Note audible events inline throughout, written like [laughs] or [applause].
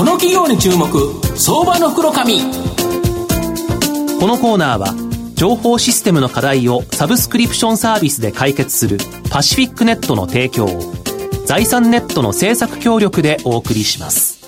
この企業に注目相場の袋紙このコーナーは情報システムの課題をサブスクリプションサービスで解決するパシフィックネットの提供を財産ネットの政策協力でお送りします。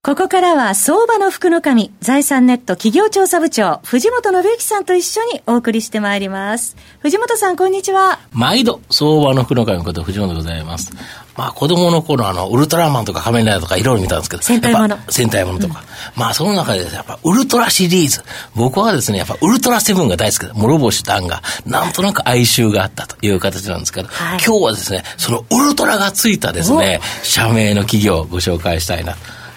ここからは相場の福の神、財産ネット企業調査部長、藤本信之さんと一緒にお送りしてまいります。藤本さん、こんにちは。毎度、相場の福の神こと藤本でございます。まあ、子供の頃、あの、ウルトラマンとか仮面ライダーとかいろいろ見たんですけど。戦隊もの。戦隊ものとか。うん、まあ、その中で、やっぱ、ウルトラシリーズ。僕はですね、やっぱ、ウルトラセブンが大好きで、諸星団が、なんとなく哀愁があったという形なんですけど、はい、今日はですね、そのウルトラがついたですね、社名の企業をご紹介したいな。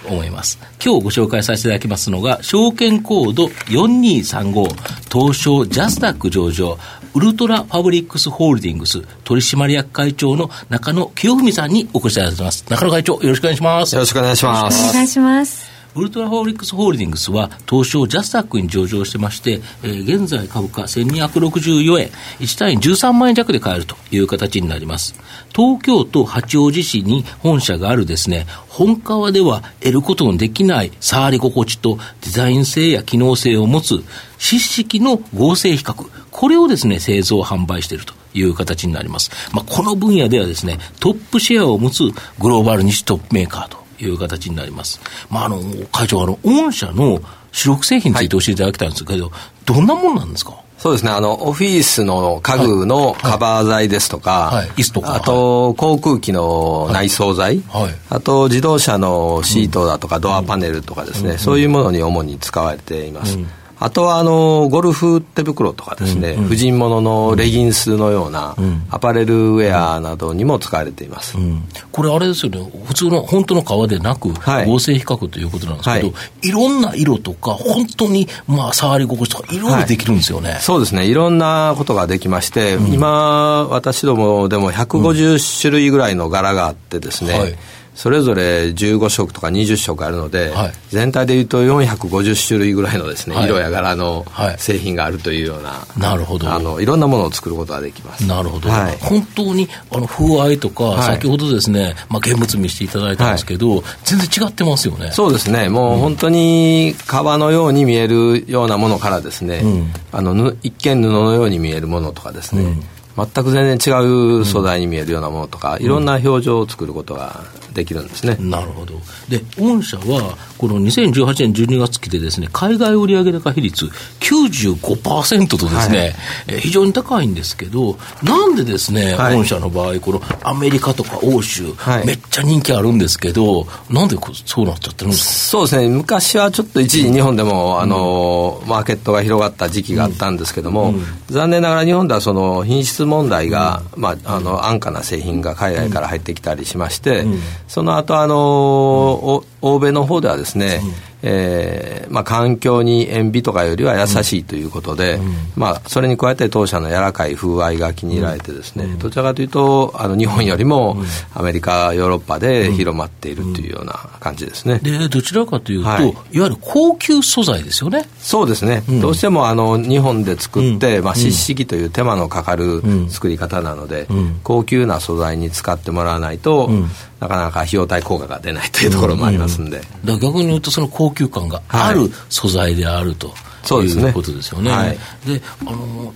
思います。今日ご紹介させていただきますのが、証券コード4235、東証ジャスダック上場、ウルトラファブリックスホールディングス取締役会長の中野清文さんにお越しいただいてます。中野会長、よろしくお願いします。よろしくお願いします。お願いします。ウルトラファブリックスホールディングスは東証ジャスタックに上場してまして、えー、現在株価1264円、1単位13万円弱で買えるという形になります。東京都八王子市に本社があるですね、本川では得ることのできない触り心地とデザイン性や機能性を持つ湿式の合成比較、これをですね、製造販売しているという形になります。まあ、この分野ではですね、トップシェアを持つグローバル西トップメーカーという形になります。まあ、あの、会長、あの、御社の主力製品について教えていただきたいんですけど、はい、どんなもんなんですか？そうですね。あの、オフィスの家具のカバー材ですとか、はい。はい、椅子とか、あと、航空機の内装材、あと、自動車のシートだとか、ドアパネルとかですね、そういうものに主に使われています。うんあとはあのゴルフ手袋とかですね、婦人物のレギンスのようなアパレルウェアなどにも使われています、うん、これあれですよね。普通の本当の革でなく、合成比較ということなんですけど、はい、いろんな色とか本当にまあ触り心地とかいろい。ろできるんですよね、はい、そうですね。いろんなことができまして、うん、今私どもでも150種類ぐらいの柄があってですね、はいそれぞれ15色とか20色あるので、はい、全体でいうと450種類ぐらいのですね、はい、色や柄の製品があるというような、なるほど。あのいろんなものを作ることができます。なるほど、はい、本当にあの風合いとか、先ほどですね、まあ、現物見せていただいたんですけど、全然違ってますよね。そうですね。もう本当に革のように見えるようなものからですね、うん、あの一見布のように見えるものとかですね、うん。全く全然違う素材に見えるようなものとか、いろんな表情を作ることができるんですね。なるほど。で、御社は、この2018年12月期でですね、海外売上高比率95%とですね、はい、非常に高いんですけど、なんでですね、はい、御社の場合、このアメリカとか欧州、はい、めっちゃ人気あるんですけど、なんでそうなっちゃってるんですか？そうですね、昔はちょっと一時日本でも、うん、あの、マーケットが広がった時期があったんですけども、うん。うん、残念ながら日本ではその品質問題が、まあ、あの安価な製品が海外から入ってきたりしまして、その後あのう、欧米の方ではですね、えーまあ、環境に塩ビとかよりは優しいということで、うん、まあ、それに加えて当社の柔らかい風合いが気に入られてですね、うん、どちらかというとあの日本よりもアメリカヨーロッパで広まっているというような感じですね、でどちらかというと、はい、いわゆる高級素材ですよね。そうですね、どうしてもあの日本で作って、まあ、湿式という手間のかかる作り方なので、高級な素材に使ってもらわないと、なかなか費用対効果が出ないというところもありますんで、逆に言うとその高級感がある素材であると、はい、いうことですよね。はい、であの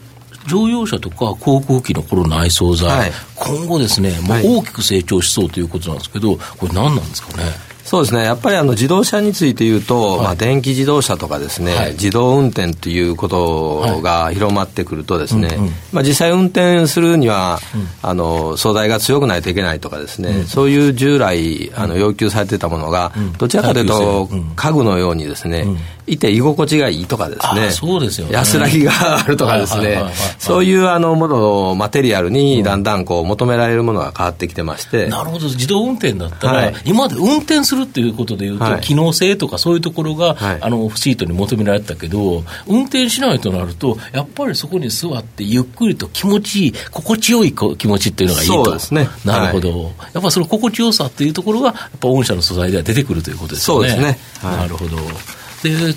乗用車とか航空機の頃の内装材、はい、今後ですね、もう大きく成長しそうということなんですけど、これ何なんですかね？そうですね、やっぱりあの自動車について言うと、はい、まあ、電気自動車とかですね、はい、自動運転ということが広まってくるとですね、はいうんうん、まあ、実際運転するには、うん、あの素材が強くないといけないとかですね、うん、そういう従来あの要求されてたものが、どちらかというと、家具のようにですね、いて居心地がいいとかですね、そうですよ、ね、安らぎがあるとかですね、そういうあのもの、マテリアルにだんだんこう求められるものが変わってきてまして。なるほど、自動運転だったら、はい、今まで運転するっていうことでいうと、はい、機能性とかそういうところが、はい、あのシートに求められたけど、運転しないとなると、やっぱりそこに座ってゆっくりと気持ちいい、心地よい気持ちっていうのがいいと。そうですね。なるほど。やっぱその心地よさっていうところが、やっぱ御社の素材では出てくるということですよね。そうですね。なるほど。で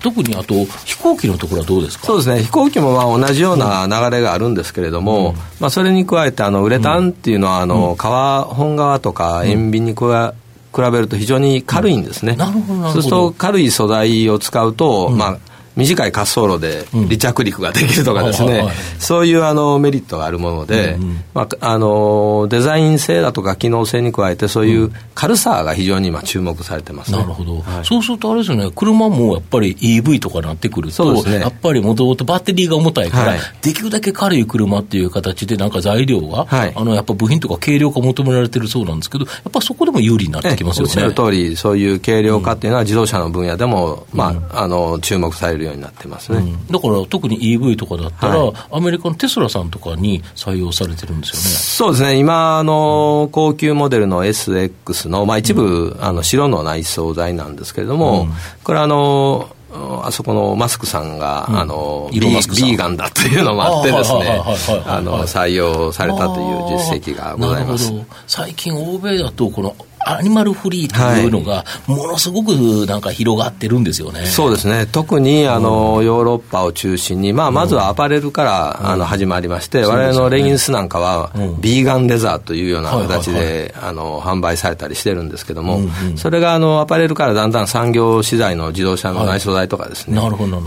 特にあと、飛行機のところはどうですか？そうですね、飛行機もまあ同じような流れがあるんですけれども、うん、まあ、それに加えてあのウレタンっていうのは、あの川本川とか塩ビに加え比べると非常に軽いんですね。なるほど。そうすると軽い素材を使うと、まあ短い滑走路で離着陸ができるとかですね、そういうあのメリットがあるもので、うんうん、まあ、あのデザイン性だとか機能性に加えてそういう軽さが非常に今注目されてます、ね、なるほど、はい、そうするとあれですよね。車もやっぱり EV とかなってくると、ね、やっぱりもともとバッテリーが重たいから、はい、できるだけ軽い車っていう形でなんか材料が、はい、あのやっぱ部品とか軽量化求められてるそうなんですけどやっぱそこでも有利になってきますよね。おっしゃる通りそういう軽量化っていうのは自動車の分野でも、まあ、あの注目されるようになってますね、うん、だから特に EV とかだったら、はい、アメリカのテスラさんとかに採用されてるんですよね。そうですね、今、あの高級モデルの SX の、まあ、一部、うん、あの白の内装材なんですけれども、うん、これあのあそこのマスクさんが、うん、あのビーガンだというのもあってですね。採用されたという実績がございます。最近欧米だとこのアニマルフリーというのが、ものすごくなんか広がってるんですよね、そうですね、特にあの、ヨーロッパを中心に、まあ、まずはアパレルから、あの始まりまして、われわれのレギンスなんかは、ビーガンレザーというような形で、あの販売されたりしてるんですけども、それがあのアパレルからだんだん産業資材の自動車の内装材とかですね、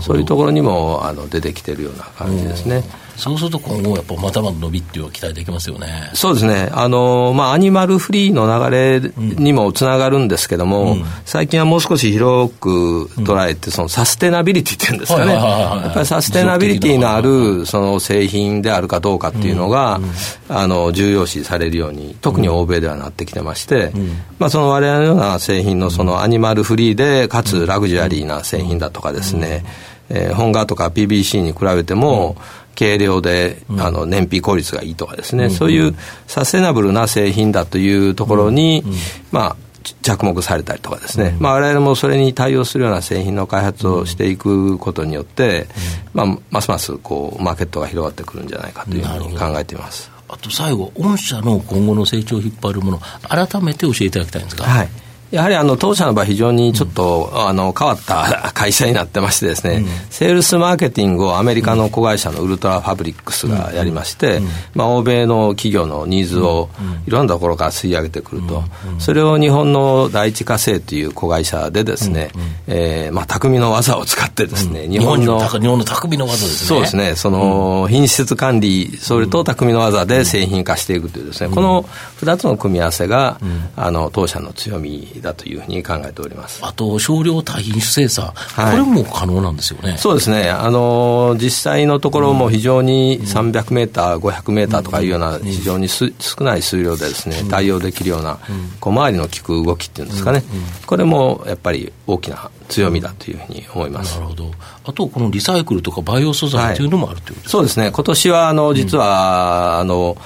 そういうところにもあの出てきてるような感じですね。そうすると今後、やっぱまだまだ伸びっていうのは期待できますよね。そうですね、あのまあ、アニマルフリーの流れにもつながるんですけども、うん、最近はもう少し広く捉えて、そのサステナビリティっていうんですかね、やっぱりサステナビリティのあるその製品であるかどうかっていうのが、あの重要視されるように、特に欧米ではなってきてまして、まあ、その我々のような製品のそのアニマルフリーで、かつラグジュアリーな製品だとかですね、えー、本画とか PBC に比べても、軽量で、あの燃費効率がいいとかですね、そういうサステナブルな製品だというところに、まあ、着目されたりとかですね、まあ、我々もそれに対応するような製品の開発をしていくことによって、まあ、ますますこうマーケットが広がってくるんじゃないかというふうに考えています。あと最後、御社の今後の成長を引っ張るもの、改めて教えていただきたいんですが。はいやはりあの当社の場合、非常にちょっと、うん、あの変わった [laughs] 会社になってましてですね、うん、セールスマーケティングをアメリカの子会社のウルトラファブリックスがやりまして、うん、まあ、欧米の企業のニーズをいろんなところから吸い上げてくると、それを日本の第一火星という子会社でですね、うん、えー、まあ、匠の技を使ってですね、日本の日本の匠の技ですね。そうですね、その品質管理、それと匠の技で製品化していくというですね、この2つの組み合わせが、あの当社の強みだというふうに考えております。あと少量多品種生産、はい、これも可能なんですよね。そうですね、あの実際のところも非常に300メーター、500メーターとかいうような、非常にす少ない数量でですね、対応できるような、小回りの利く動きっていうんですかね、これもやっぱり大きな強みだというふうに思います。なるほど。あと、このリサイクルとかバイオ素材というのもあるということですか、はい、そうですね。今年は、あの、実は、あの、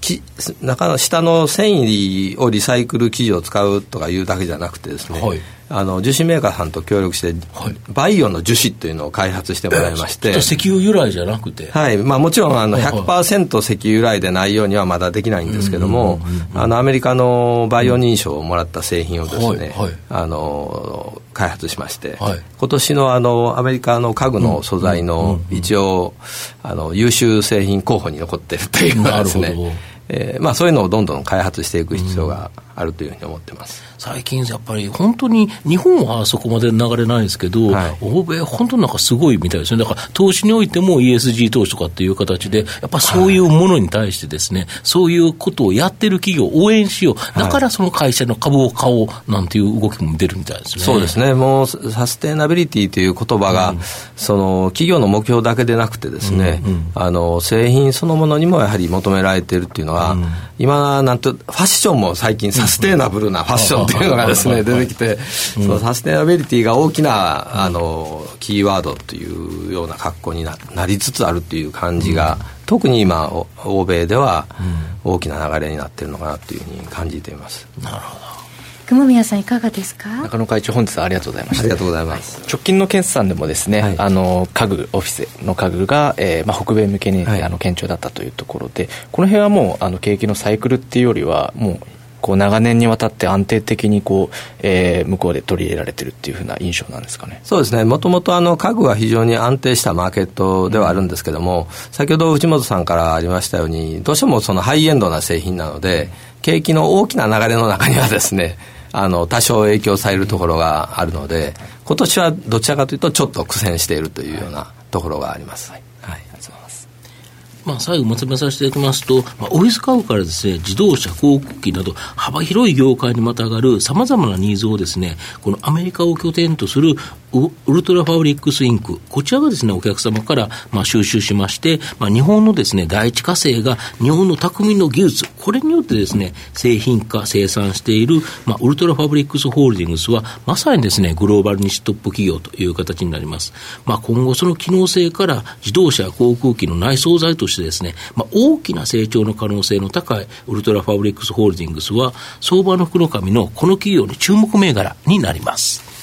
き中の下の繊維をリサイクル生地を使うとかいうだけじゃなくてですね、はい、あの樹脂メーカーさんと協力して、はい、バイオの樹脂というのを開発してもらいまして、石油由来じゃなくて、はい。まあ、もちろんあの100%石油由来でないようにはまだできないんですけども、あのアメリカのバイオ認証をもらった製品をですね、はい。はい、あの開発しまして、はい、今年のあのアメリカの家具の素材の一応、あの優秀製品候補に残ってるというのがですね、えーまあ、そういうのをどんどん開発していく必要があるというふうに思ってます。最近やっぱり本当に日本はそこまで流れないですけど、はい、欧米本当なんかすごいみたいですね。だから投資においても ESG 投資とかっていう形で、やっぱそういうものに対してですね、はい、そういうことをやってる企業を応援しよう。だからその会社の株を買おうなんていう動きも出るみたいですね。そうですね。もうサステナビリティという言葉が、うん、その企業の目標だけでなくてですね、うんうん、あの製品そのものにもやはり求められているっていうのは、うん、今なんとファッションも最近サステナブルなファッションっていうのがですね、出てきて、そのサステナビリティが大きなあのキーワードというような格好にななりつつあるという感じが、特に今欧米では大きな流れになっているのかなというふうに感じています。なるほど。雲宮さんいかがですか？中野会長本日はありがとうございました。ありがとうございます、直近の決算でもですね、はい、あの家具オフィスの家具が、えーまあ、北米向けに、はい、あの堅調だったというところでこの辺はもうあの景気のサイクルっていうよりはもうこう長年にわたって安定的にこう、えー、向こうで取り入れられてるっていうふうな印象なんですかね。そうですね、もともとあの家具は非常に安定したマーケットではあるんですけども、先ほど藤本さんからありましたように、どうしてもそのハイエンドな製品なので、景気の大きな流れの中にはですね、[laughs] あの多少影響されるところがあるので、今年はどちらかというと、ちょっと苦戦しているというようなところがあります。はい。ままあ、最後まとめさせていただきますと、まあ、オフィス家具からですね、自動車、航空機など、幅広い業界にまたがる様々なニーズをですね、このアメリカを拠点とするウルトラファブリックスインク、こちらがですね、お客様から、まあ、収集しまして、まあ、日本のですね、第一火星が日本の匠の技術、これによってですね、製品化、生産している、まあ、ウルトラファブリックスホールディングスは、まさにですね、グローバル西トップ企業という形になります。まあ、今後その機能性から自動車、航空機の内装材としてですね、まあ、大きな成長の可能性の高いウルトラファブリックスホールディングスは、相場の福の神のこの企業に注目銘柄になります。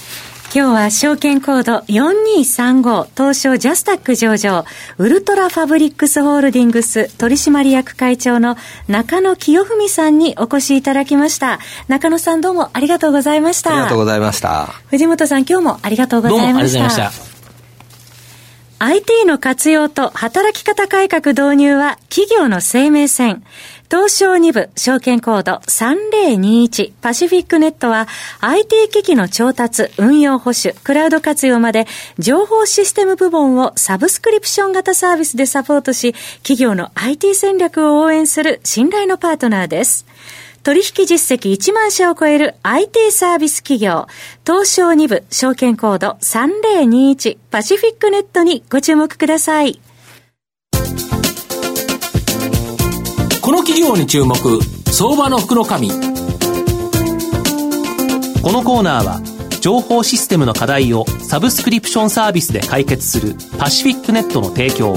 今日は証券コード4235東証ジャスタック上場ウルトラファブリックスホールディングス取締役会長の中野清文さんにお越しいただきました。中野さんどうもありがとうございました。ありがとうございました。藤本さん今日もありがとうございました IT の活用と働き方改革導入は企業の生命線。東証2部証券コード3021パシフィックネットは IT 機器の調達、運用保守、クラウド活用まで情報システム部門をサブスクリプション型サービスでサポートし企業の IT 戦略を応援する信頼のパートナーです。取引実績1万社を超える IT サービス企業、東証2部証券コード3021パシフィックネットにご注目ください。この企業に注目相場の福のこのコーナーは情報システムの課題をサブスクリプションサービスで解決するパシフィックネットの提供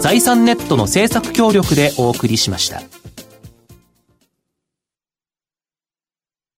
財産ネットの政策協力でお送りしました。